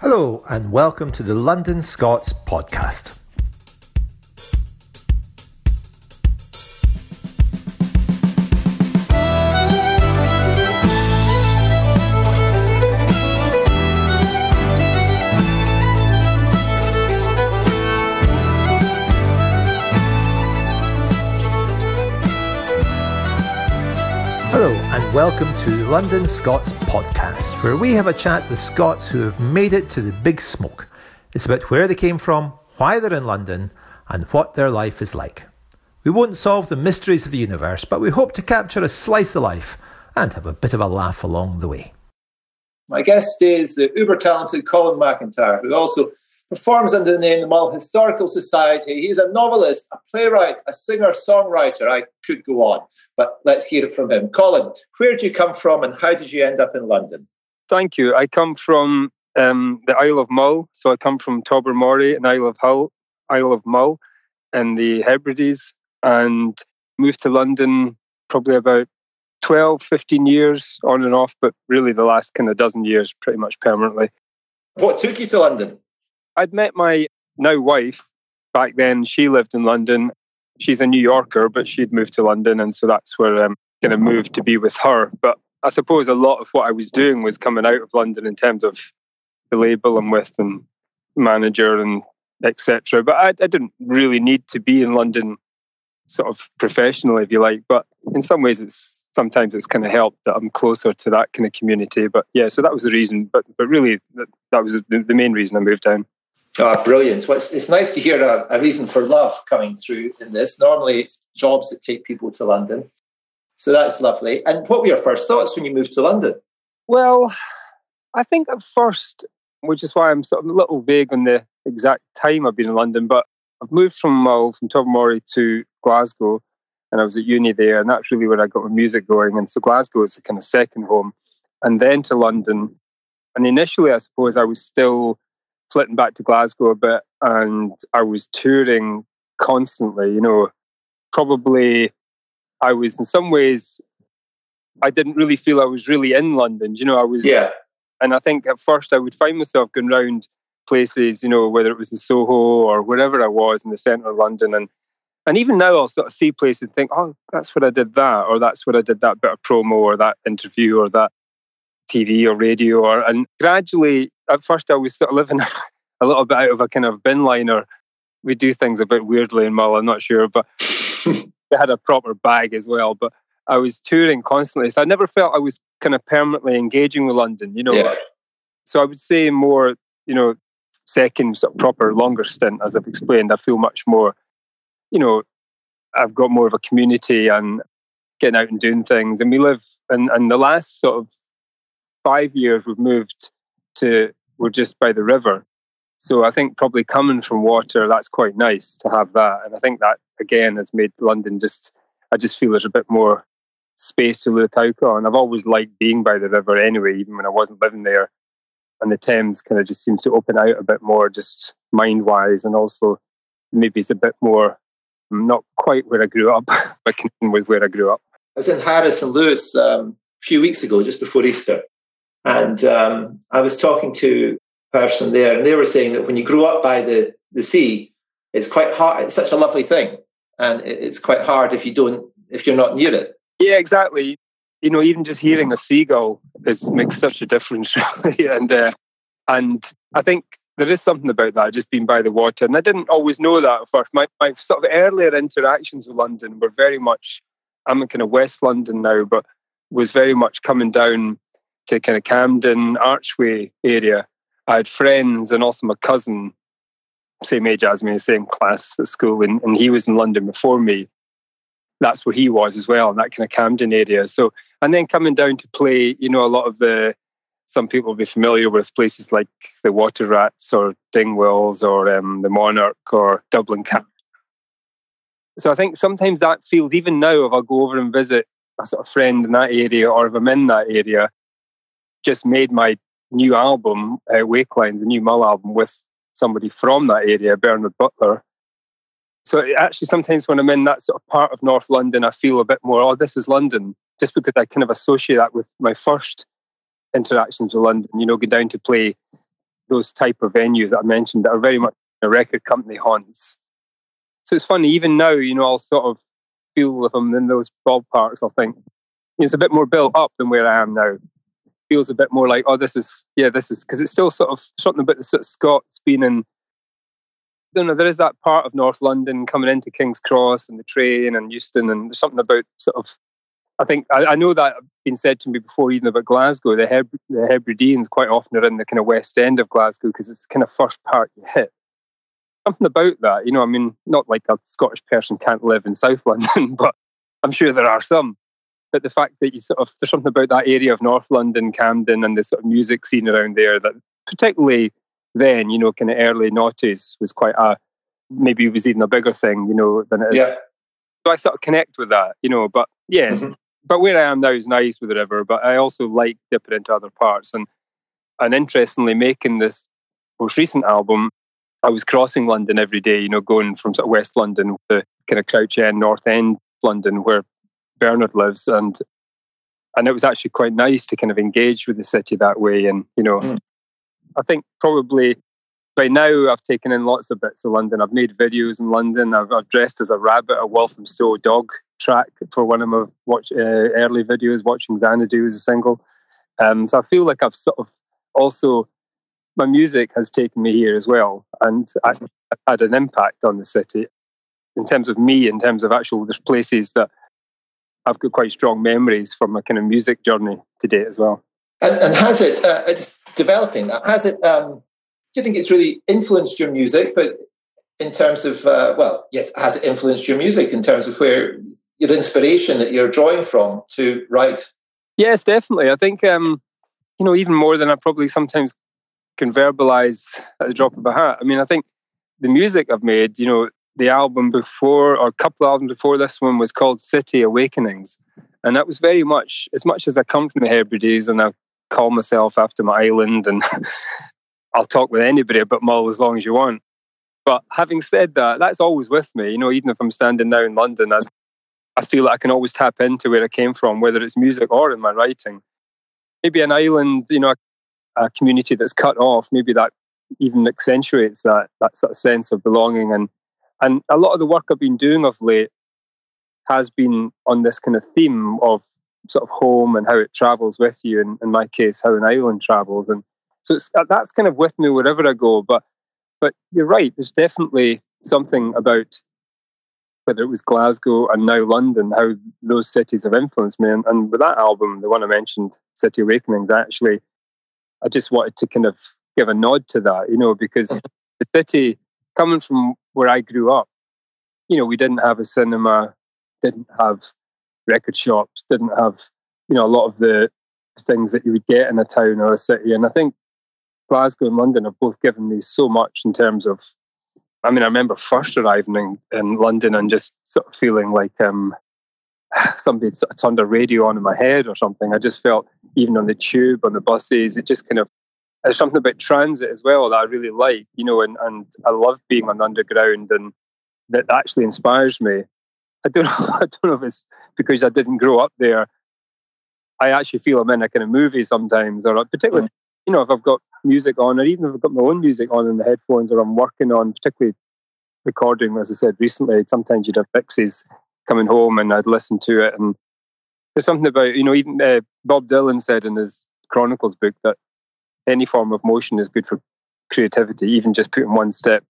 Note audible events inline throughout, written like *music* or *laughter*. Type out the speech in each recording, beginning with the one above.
Hello, and welcome to the London Scots podcast. Welcome to London Scots podcast, where we have a chat with Scots who have made it to the big smoke. It's about where they came from, why they're in London, and what their life is like. We won't solve the mysteries of the universe, but we hope to capture a slice of life and have a bit of a laugh along the way. My guest today is the uber talented Colin MacIntyre, who also performs under the name the Mull Historical Society. He's a novelist, a playwright, a singer songwriter. I could go on, but let's hear it from him. Colin, where did you come from and how did you end up in London? Thank you. I come from um, the Isle of Mull. So I come from Tobermory and Isle of Hull, Isle of Mull in the Hebrides and moved to London probably about 12, 15 years on and off, but really the last kind of dozen years pretty much permanently. What took you to London? I'd met my now wife back then. She lived in London. She's a New Yorker, but she'd moved to London. And so that's where um, I'm going to move to be with her. But I suppose a lot of what I was doing was coming out of London in terms of the label I'm with and manager and etc. But I, I didn't really need to be in London sort of professionally, if you like. But in some ways, it's sometimes it's kind of helped that I'm closer to that kind of community. But yeah, so that was the reason. But but really, that, that was the, the main reason I moved down. Oh, brilliant. Well, it's, it's nice to hear a, a, reason for love coming through in this. Normally, it's jobs that take people to London. So that's lovely. And what were your first thoughts when you moved to London? Well, I think at first, which is why I'm sort of a little vague on the exact time I've been in London, but I've moved from Mull, from Tobermory to Glasgow, and I was at uni there, and that's really where I got my music going. And so Glasgow is a kind of second home, and then to London. And initially, I suppose I was still flitting back to Glasgow a bit and I was touring constantly, you know, probably I was in some ways I didn't really feel I was really in London. You know, I was Yeah. And I think at first I would find myself going around places, you know, whether it was in Soho or wherever I was in the centre of London and and even now I'll sort of see places and think, oh, that's where I did that, or that's where I did that bit of promo or that interview or that TV or radio or and gradually at first I was sort of living *laughs* a little bit out of a kind of bin liner. We do things a bit weirdly in Mull, I'm not sure, but *laughs* we had a proper bag as well. But I was touring constantly. So I never felt I was kind of permanently engaging with London, you know. Yeah. So I would say more, you know, second sort of proper longer stint, as I've explained, I feel much more, you know, I've got more of a community and getting out and doing things. And we live and and the last sort of five years we've moved to we're just by the river. So I think probably coming from water, that's quite nice to have that. And I think that again has made London just I just feel there's a bit more space to look out on. I've always liked being by the river anyway, even when I wasn't living there. And the Thames kind of just seems to open out a bit more, just mind wise, and also maybe it's a bit more not quite where I grew up, *laughs* but with where I grew up. I was in Harris and Lewis um, a few weeks ago, just before Easter, and um, I was talking to a person there, and they were saying that when you grow up by the, the sea, it's quite hard. It's such a lovely thing, and it's quite hard if you don't if you're not near it. Yeah, exactly. You know, even just hearing a seagull is makes such a difference, *laughs* really. And uh, and I think there is something about that, just being by the water. And I didn't always know that at first. My my sort of earlier interactions with London were very much. I'm in kind of West London now, but was very much coming down to kind of Camden, Archway area. I had friends and also my cousin, same age as me, same class at school, and, and he was in London before me. That's where he was as well, in that kind of Camden area. So, and then coming down to play, you know, a lot of the, some people will be familiar with places like the Water Rats or Dingwalls or um, the Monarch or Dublin Cap. So I think sometimes that feels, even now, if I go over and visit a sort of friend in that area or if I'm in that area, just made my new album, uh, Wakelines, the new Mull album, with somebody from that area, Bernard Butler. So actually, sometimes when I'm in that sort of part of North London, I feel a bit more, oh, this is London, just because I kind of associate that with my first interactions with London. You know, go down to play those type of venues that I mentioned that are very much a record company haunts. So it's funny, even now, you know, I'll sort of feel I'm in those ballparks, I'll think it's a bit more built up than where I am now. Feels a bit more like, oh, this is, yeah, this is, because it's still sort of something about the sort of Scots being in, I don't know, there is that part of North London coming into King's Cross and the train and Euston, and there's something about sort of, I think, I, I know that been said to me before, even about Glasgow. The, Heb- the Hebrideans quite often are in the kind of west end of Glasgow because it's the kind of first part you hit something about that. You know, I mean, not like a Scottish person can't live in South *laughs* London, but I'm sure there are some. But the fact that you sort of there's something about that area of North London, Camden, and the sort of music scene around there that, particularly then, you know, kind of early noughties was quite a maybe it was even a bigger thing, you know, than it is. Yeah. So I sort of connect with that, you know. But yeah, mm-hmm. but where I am now is nice with the river. But I also like dipping into other parts and and interestingly making this most recent album I was crossing London every day, you know, going from sort of West London to kind of Crouch End, North End London, where Bernard lives, and and it was actually quite nice to kind of engage with the city that way. And you know, mm. I think probably by now I've taken in lots of bits of London. I've made videos in London. I've, I've dressed as a rabbit, a Walthamstow dog track for one of my watch uh, early videos, watching Xanadu as a single. Um, so I feel like I've sort of also my music has taken me here as well, and I, had an impact on the city in terms of me, in terms of actual there's places that I've got quite strong memories from my kind of music journey to date as well. And, and has it uh, just developing that? Has it? Um, do you think it's really influenced your music? But in terms of uh, well, yes, has it influenced your music in terms of where your inspiration that you're drawing from to write? Yes, definitely. I think um, you know even more than I probably sometimes can verbalize at the drop of a hat. I mean, I think the music I've made, you know, the album before or a couple of albums before this one was called City Awakenings. And that was very much, as much as I come from the Hebrides and I call myself after my island and *laughs* I'll talk with anybody about Mull as long as you want. But having said that, that's always with me. You know, even if I'm standing now in London, as I feel like I can always tap into where I came from, whether it's music or in my writing. Maybe an island, you know, a community that's cut off, maybe that even accentuates that that sort of sense of belonging. And and a lot of the work I've been doing of late has been on this kind of theme of sort of home and how it travels with you. And in my case, how an island travels. And so uh, that's kind of with me wherever I go. But but you're right. There's definitely something about whether it was Glasgow and now London, how those cities have influenced me. And, and with that album, the one I mentioned, City Awakenings, actually I just wanted to kind of give a nod to that, you know, because mm-hmm. the city, coming from where I grew up, you know, we didn't have a cinema, didn't have record shops, didn't have, you know, a lot of the things that you would get in a town or a city. And I think Glasgow and London have both given me so much in terms of. I mean, I remember first arriving in, in London and just sort of feeling like um, *sighs* somebody sort of turned a radio on in my head or something. I just felt even on the tube, on the buses, it just kind of there's something about transit as well that I really like, you know, and, and I love being on underground and that actually inspires me. I don't *laughs* know, I don't know if it's because I didn't grow up there. I actually feel I'm in a kind of movie sometimes, or particularly, mm. you know, if I've got music on, or even if I've got my own music on in the headphones, or I'm working on, particularly recording, as I said recently, sometimes you'd have mixes coming home and I'd listen to it. And there's something about, you know, even uh, Bob Dylan said in his Chronicles book that any form of motion is good for creativity, even just putting one step,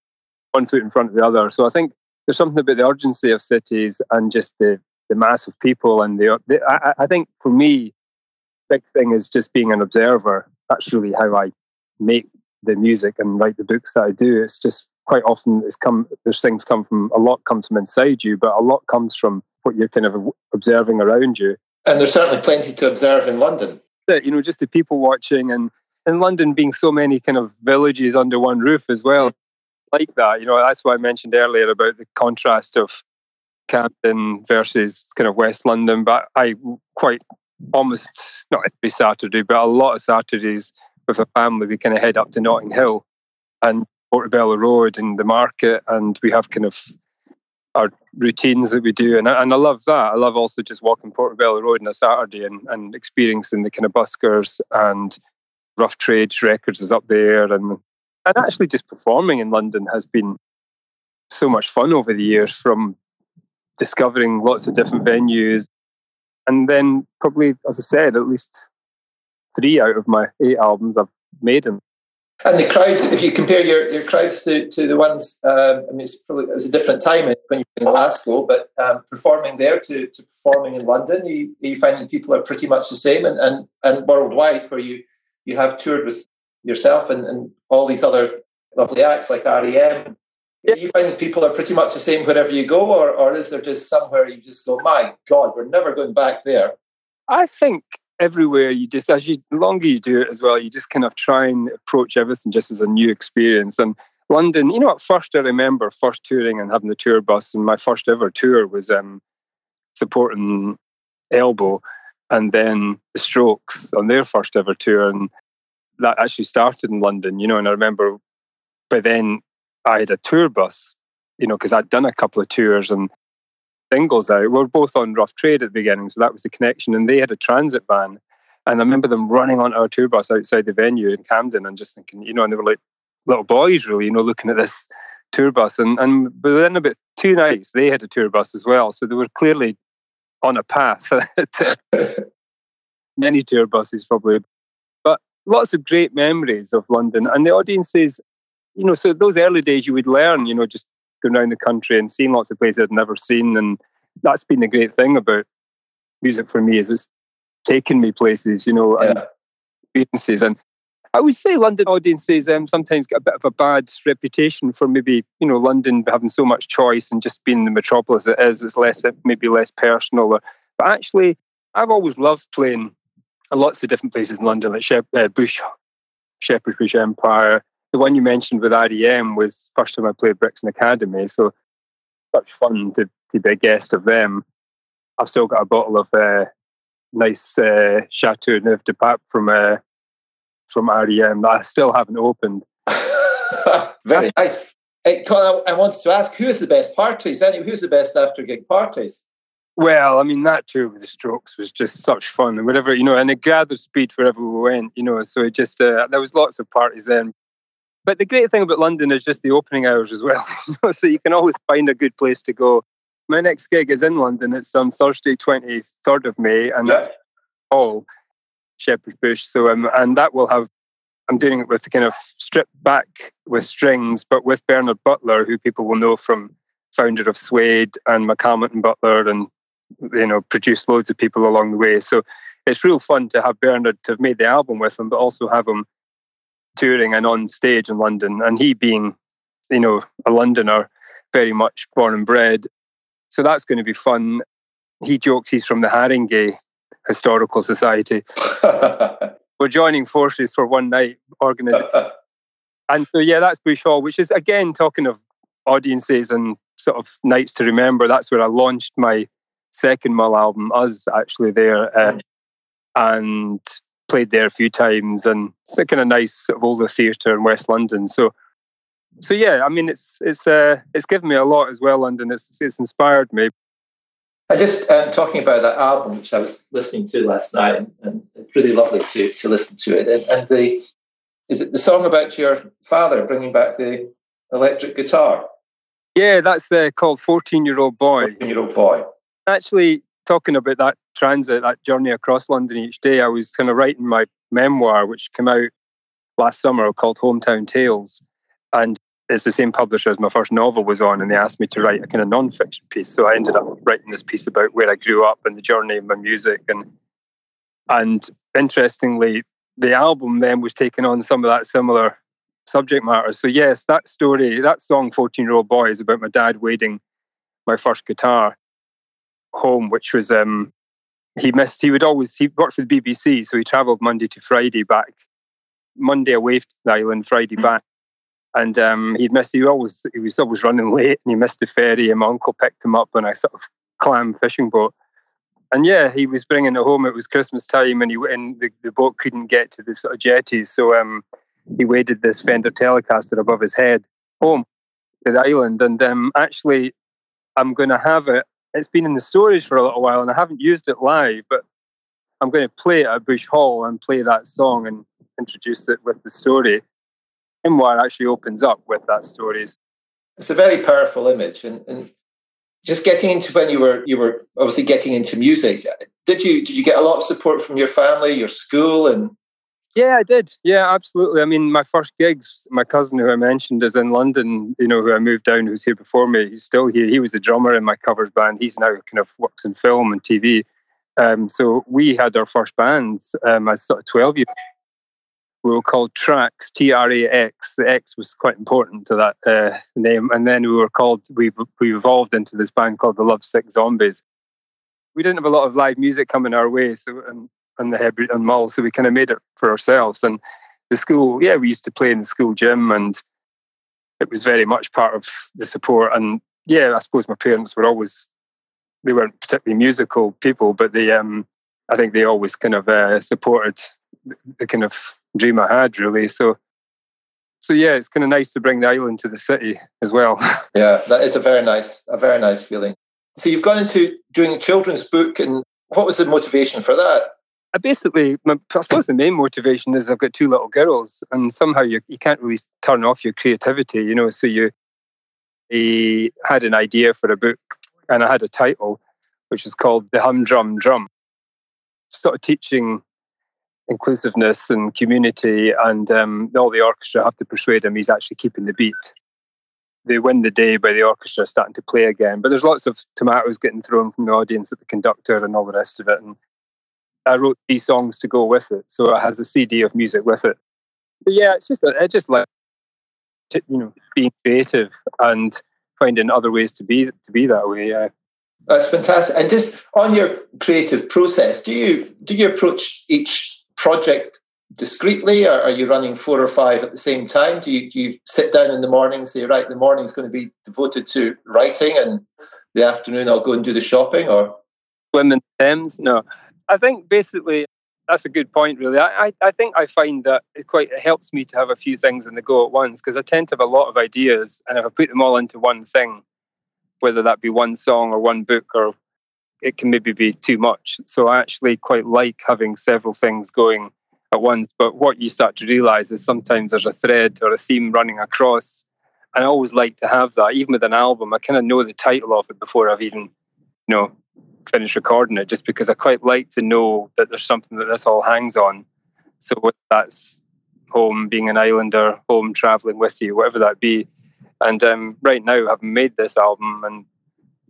one foot in front of the other. So I think there's something about the urgency of cities and just the, the mass of people. And the, the I, I think for me, the big thing is just being an observer. That's really how I make the music and write the books that I do. It's just quite often it's come there's things come from a lot comes from inside you but a lot comes from what you're kind of observing around you and there's certainly plenty to observe in london you know just the people watching and in london being so many kind of villages under one roof as well like that you know that's why i mentioned earlier about the contrast of camden versus kind of west london but i quite almost not every saturday but a lot of saturdays with a family we kind of head up to notting hill and Portobello Road and the market, and we have kind of our routines that we do, and I, and I love that. I love also just walking Portobello Road on a Saturday and, and experiencing the kind of buskers and rough trade records is up there, and and actually just performing in London has been so much fun over the years from discovering lots of different venues. And then probably, as I said, at least three out of my eight albums I've made in and the crowds, if you compare your, your crowds to, to the ones, um, I mean, it's probably, it was a different time when you were in Glasgow, but um, performing there to, to performing in London, you, you find people are pretty much the same and, and, and worldwide, where you, you have toured with yourself and, and all these other lovely acts like REM. Yeah. You find people are pretty much the same wherever you go, or, or is there just somewhere you just go, my God, we're never going back there? I think everywhere you just as you the longer you do it as well you just kind of try and approach everything just as a new experience and london you know at first i remember first touring and having the tour bus and my first ever tour was um, supporting elbow and then the strokes on their first ever tour and that actually started in london you know and i remember by then i had a tour bus you know because i'd done a couple of tours and Dingles out. We were both on rough trade at the beginning, so that was the connection. And they had a transit van. And I remember them running onto our tour bus outside the venue in Camden and just thinking, you know, and they were like little boys, really, you know, looking at this tour bus. And, and within about two nights, they had a tour bus as well. So they were clearly on a path. *laughs* Many tour buses, probably. But lots of great memories of London. And the audiences, you know, so those early days you would learn, you know, just going around the country and seeing lots of places I'd never seen. And that's been the great thing about music for me is it's taken me places, you know, and experiences. And I would say London audiences um, sometimes get a bit of a bad reputation for maybe, you know, London having so much choice and just being the metropolis it is. It's less, maybe less personal. Or, but actually, I've always loved playing lots of different places in London, like Shep, uh, Bush, Shepherd's Bush Empire, the one you mentioned with REM was first time I played Brixton Academy, so such fun to, to be a guest of them. I've still got a bottle of uh, nice uh, Châteauneuf-du-Pape from uh, from REM that I still haven't opened. *laughs* Very nice. Hey, Colin, I wanted to ask, who is the best parties? Anyway, who's the best after gig parties? Well, I mean, that tour with the Strokes was just such fun, and whatever you know, and it gathered speed wherever we went, you know. So it just uh, there was lots of parties then. But the great thing about London is just the opening hours as well. *laughs* so you can always find a good place to go. My next gig is in London. It's on Thursday, 23rd of May, and that's all Shepherd's Bush. So, um, and that will have, I'm doing it with the kind of stripped back with strings, but with Bernard Butler, who people will know from founder of Suede and McAlmont and Butler, and you know, produced loads of people along the way. So it's real fun to have Bernard to have made the album with him, but also have him touring and on stage in London, and he being, you know, a Londoner, very much born and bred. So that's going to be fun. He jokes he's from the Haringey Historical Society. *laughs* We're joining forces for one night organizing. *laughs* and so, yeah, that's Bush Hall, which is again talking of audiences and sort of nights to remember. That's where I launched my second Mull album, Us, actually there. Uh, and played there a few times, and it's a kind of nice sort of older theatre in West London. So, so yeah, I mean, it's it's uh, it's given me a lot as well, London. It's it's inspired me. I just um, talking about that album, which I was listening to last night, and, and it's really lovely to to listen to it. And, and the is it the song about your father bringing back the electric guitar? Yeah, that's uh, called Fourteen Year Old Boy. Fourteen Year Old Boy. Actually, talking about that transit, that journey across London each day, I was kind of writing my memoir, which came out last summer called Hometown Tales. And it's the same publisher as my first novel was on, and they asked me to write a kind of non-fiction piece. So I ended up writing this piece about where I grew up and the journey of my music. And and interestingly, the album then was taking on some of that similar subject matter. So yes, that story, that song, 14 Year Old Boy, is about my dad wading my first guitar home, which was um, he missed. He would always he worked for the BBC, so he travelled Monday to Friday back. Monday away to the island, Friday mm. back, and um, he'd missed. He always he was always running *laughs* late, and he missed the ferry. And my uncle picked him up on a sort of clam fishing boat. And yeah, he was bringing it home. It was Christmas time, and he and the, the boat couldn't get to the sort of jetty, so um, he waded this Fender Telecaster above his head home to the island. And um, actually, I'm going to have it it's been in the storage for a little while and I haven't used it live, but I'm going to play it at Bush Hall and play that song and introduce it with the story. Memoir actually opens up with that story. It's a very powerful image, and, and just getting into when you were you were obviously getting into music. Did you did you get a lot of support from your family, your school, and yeah, I did. Yeah, absolutely. I mean, my first gigs, my cousin who I mentioned is in London, you know, who I moved down, who's here before me. He's still here. He was the drummer in my covers band. He's now kind of works in film and TV. Um, so we had our first bands um, as sort of 12 years. We were called Trax, T R A X. The X was quite important to that uh, name. And then we were called, we, we evolved into this band called the Lovesick Zombies. We didn't have a lot of live music coming our way. So, and and the Hebridean Mull. So we kind of made it for ourselves. And the school, yeah, we used to play in the school gym and it was very much part of the support. And yeah, I suppose my parents were always, they weren't particularly musical people, but they, um, I think they always kind of uh, supported the kind of dream I had really. So, so yeah, it's kind of nice to bring the island to the city as well. *laughs* Yeah, that is a very nice, a very nice feeling. So you've gone into doing a children's book, and what was the motivation for that? I basically, my, I suppose the main motivation is I've got two little girls, and somehow you you can't really turn off your creativity, you know. So you, he had an idea for a book, and I had a title, which is called "The Humdrum Drum," sort of teaching inclusiveness and community, and um, all the orchestra have to persuade him he's actually keeping the beat. They win the day by the orchestra starting to play again, but there's lots of tomatoes getting thrown from the audience at the conductor and all the rest of it, and I wrote these songs to go with it, so it has a CD of music with it. But yeah, it's just it just like you know being creative and finding other ways to be to be that way. Yeah, that's fantastic. And just on your creative process, do you do you approach each project discreetly, or are you running four or five at the same time? Do you do you sit down in the morning, say, right, the morning is going to be devoted to writing, and the afternoon I'll go and do the shopping, or women Thames? No, I think basically that's a good point, really. I, I, think I find that it quite it helps me to have a few things in the go at once because I tend to have a lot of ideas, and if I put them all into one thing, whether that be one song or one book, or it can maybe be too much. So I actually quite like having several things going at once. But what you start to realize is sometimes there's a thread or a theme running across. And I always like to have that, even with an album. I kind of know the title of it before I've even, you know, finish recording it just because I quite like to know that there's something that this all hangs on. So that's home, being an islander, home traveling with you, whatever that be. And um, right now, having made this album, and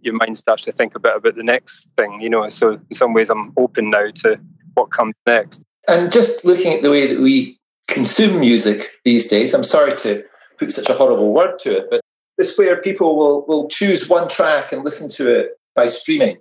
your mind starts to think a bit about the next thing, you know. So in some ways, I'm open now to what comes next. And just looking at the way that we consume music these days, I'm sorry to put such a horrible word to it, but this where people will will choose one track and listen to it by streaming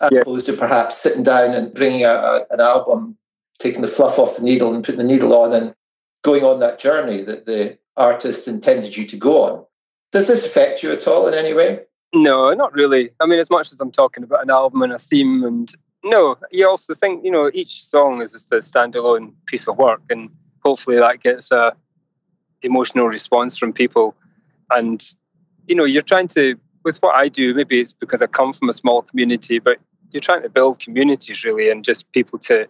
as yeah. opposed to perhaps sitting down and bringing out a, an album, taking the fluff off the needle and putting the needle on and going on that journey that the artist intended you to go on. Does this affect you at all in any way? No, not really. I mean, as much as I'm talking about an album and a theme, and no, you also think, you know, each song is just a standalone piece of work, and hopefully that gets a emotional response from people. And, you know, you're trying to, with what I do, maybe it's because I come from a small community, but you're trying to build communities really and just people to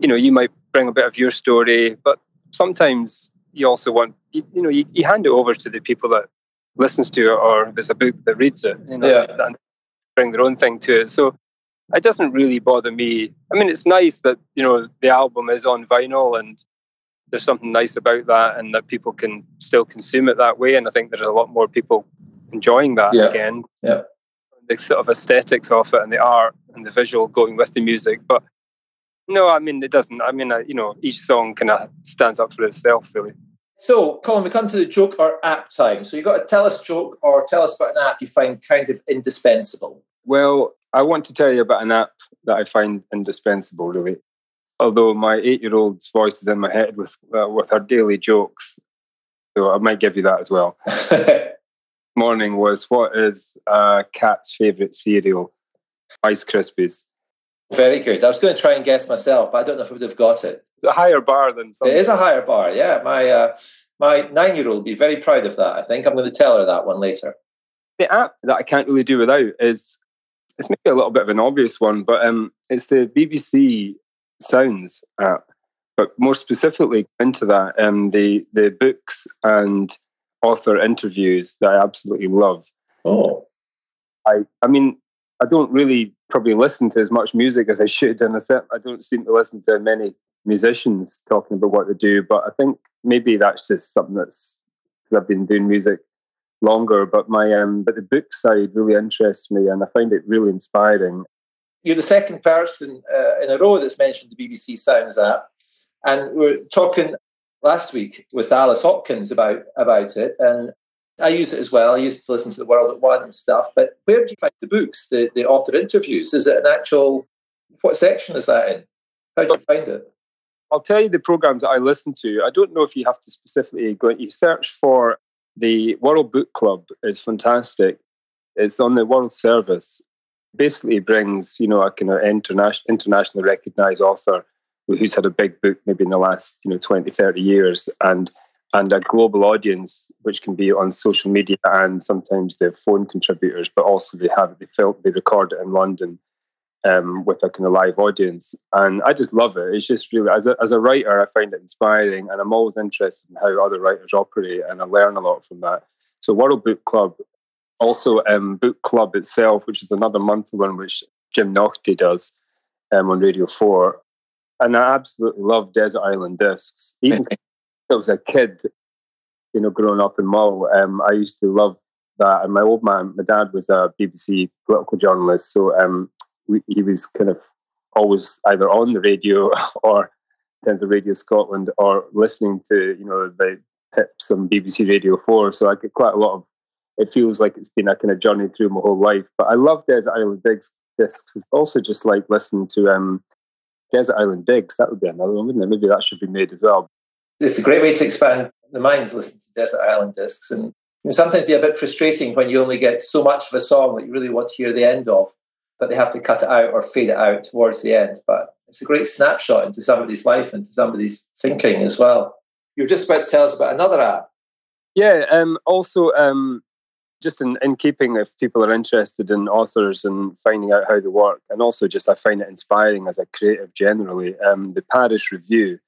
you know you might bring a bit of your story but sometimes you also want you, you know you, you, hand it over to the people that listens to it or there's a book that reads it you know yeah. and bring their own thing to it so it doesn't really bother me i mean it's nice that you know the album is on vinyl and there's something nice about that and that people can still consume it that way and i think there's a lot more people enjoying that yeah. again yeah the sort of aesthetics of it and the art and the visual going with the music. But no, I mean, it doesn't. I mean, you know, each song kind of stands up for itself, really. So, Colin, we come to the joke or app time. So, you've got to tell us joke or tell us about an app you find kind of indispensable. Well, I want to tell you about an app that I find indispensable, really. Although my eight-year-old's voice is in my head with uh, with her daily jokes, so I might give you that as well. *laughs* morning was what is a cat's favourite cereal? Ice Krispies. Very good. I was going to try and guess myself, but I don't know if I would have got it. It's a higher bar than something. It is a higher bar, yeah. My uh, my nine year old will be very proud of that. I think I'm going to tell her that one later. The app that I can't really do without is it's maybe a little bit of an obvious one, but um, it's the BBC Sounds app. But more specifically into that, um, the the books and author interviews that I absolutely love. Oh, I I mean, I don't really probably listen to as much music as I should, and I don't seem to listen to many musicians talking about what they do. But I think maybe that's just something that's because I've been doing music longer. But my um, but the book side really interests me, and I find it really inspiring. You're the second person uh, in a row that's mentioned the BBC Sounds app, and we're talking last week with Alice Hopkins about about it, and I use it as well. I used to listen to the World at One and stuff. But where do you find the books, the, the author interviews? Is it an actual? What section is that in? How do you find it? I'll tell you the programs that I listen to. I don't know if you have to specifically go. You search for the World Book Club. is fantastic. It's on the World Service. Basically, brings you know a kind of international, internationally recognized author who's had a big book maybe in the last you know 20, 30 years, and and a global audience, which can be on social media and sometimes they're phone contributors, but also they have they film they record it in London um, with a kind of live audience. And I just love it. It's just really, as a, as a writer, I find it inspiring and I'm always interested in how other writers operate and I learn a lot from that. So, World Book Club, also um, Book Club itself, which is another monthly one, which Jim Naughtie does um, on Radio 4. And I absolutely love Desert Island Discs. Even I was a kid, you know, growing up in Mull, um, I used to love that. And my old man, my dad was a BBC political journalist. So um, he was kind of always either on the radio *laughs* or in the Radio Scotland or listening to you know the pips on BBC Radio Four. So I get quite a lot of. It feels like it's been a kind of journey through my whole life. But I love Desert Island Digs discs. Also just like listening to um, Desert Island Digs. That would be another one, wouldn't it? Maybe that should be made as well. It's a great way to expand the mind. Listen to Desert Island discs, and sometimes be a bit frustrating when you only get so much of a song that you really want to hear the end of but they have to cut it out or fade it out towards the end. But it's a great snapshot into somebody's life, and to somebody's thinking as well. You were just about to tell us about another app. Yeah, um, also um, just in, in keeping if people are interested in authors and finding out how they work, and also just I find it inspiring as a creative generally. Um, the Paris Review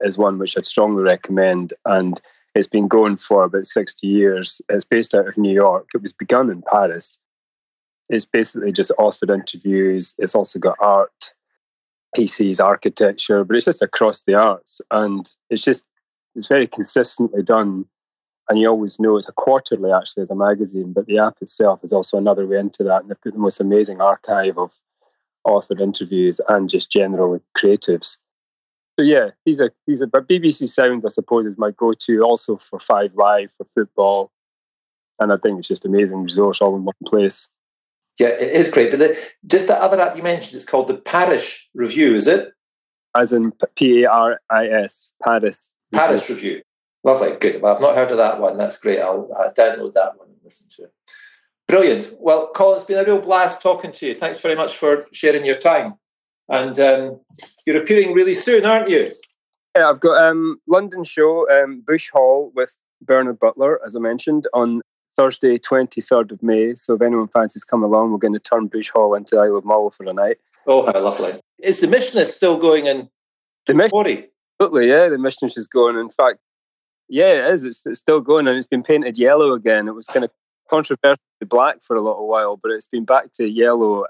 is one which I'd strongly recommend, and it's been going for about 60 years. It's based out of New York. It was begun in Paris it's basically just authored interviews. It's also got art, pieces, architecture, but it's just across the arts. And it's just, it's very consistently done. And you always know it's a quarterly actually, the magazine, but the app itself is also another way into that. And they've got the most amazing archive of authored interviews and just general creatives. So yeah, these are these are but BBC Sound I suppose is my go-to also for Five Live for football. And I think it's just an amazing resource all in one place. Yeah, it is great. But the, just the other app you mentioned, it's called the Parish Review, is it? As in P A R I S, Paris. Paris Review. Lovely, good. Well, I've not heard of that one. That's great. I'll uh, download that one and listen to it. Brilliant. Well, Colin, it's been a real blast talking to you. Thanks very much for sharing your time. And um, you're appearing really soon, aren't you? Yeah, I've got um London show, um, Bush Hall with Bernard Butler, as I mentioned, on Thursday, 23rd of May. So if anyone fancies come along, we're going to turn Bush Hall into Isle of Mull for a night. Oh, how lovely. Is the Mishnish still going in the mission? Absolutely, yeah. The Mishnish is going. In fact, yeah, it is. It's, it's still going and it's been painted yellow again. It was kind of controversially black for a little while, but it's been back to yellow.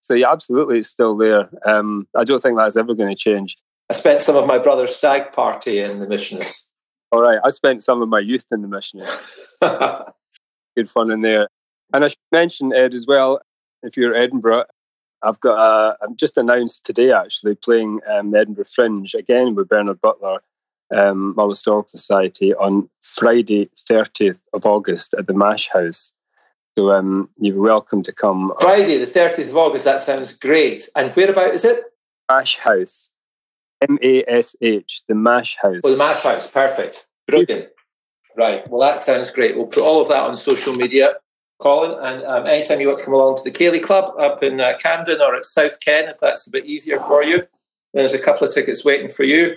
So yeah, absolutely, it's still there. Um, I don't think that's ever going to change. I spent some of my brother's stag party in the Mishnish. All right, I spent some of my youth in the Mishnish. *laughs* good fun in there. And I should mention, Ed, as well, if you're Edinburgh, I've got a, I'm just announced today actually playing um, Edinburgh Fringe again with Bernard Butler, um, Mull Historical Society on Friday, 30th of August at the Mash House. So um, you're welcome to come. Friday, the 30th of August, that sounds great. And whereabout is it? Mash House. M A S H, the Mash House. Oh, the Mash House, perfect. Brilliant. Right. Well, that sounds great. We'll put all of that on social media, Colin. And um, anytime you want to come along to the Ceilidh Club up in uh, Camden or at South Ken, if that's a bit easier for you, there's a couple of tickets waiting for you.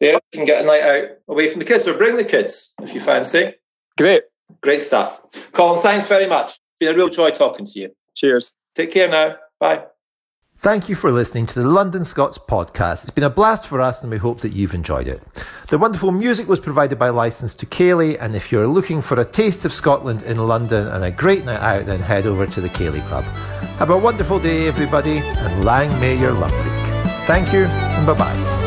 There, you can get a night out away from the kids or bring the kids if you fancy. Great. Great stuff. Colin, thanks very much. It's been a real joy talking to you. Cheers. Take care now. Bye. Thank you for listening to the London Scots podcast. It's been a blast for us and we hope that you've enjoyed it. The wonderful music was provided by Licence to Ceilidh, and if you're looking for a taste of Scotland in London and a great night out, then head over to the Ceilidh Club. Have a wonderful day, everybody, and lang may your luck Thank you, and bye bye.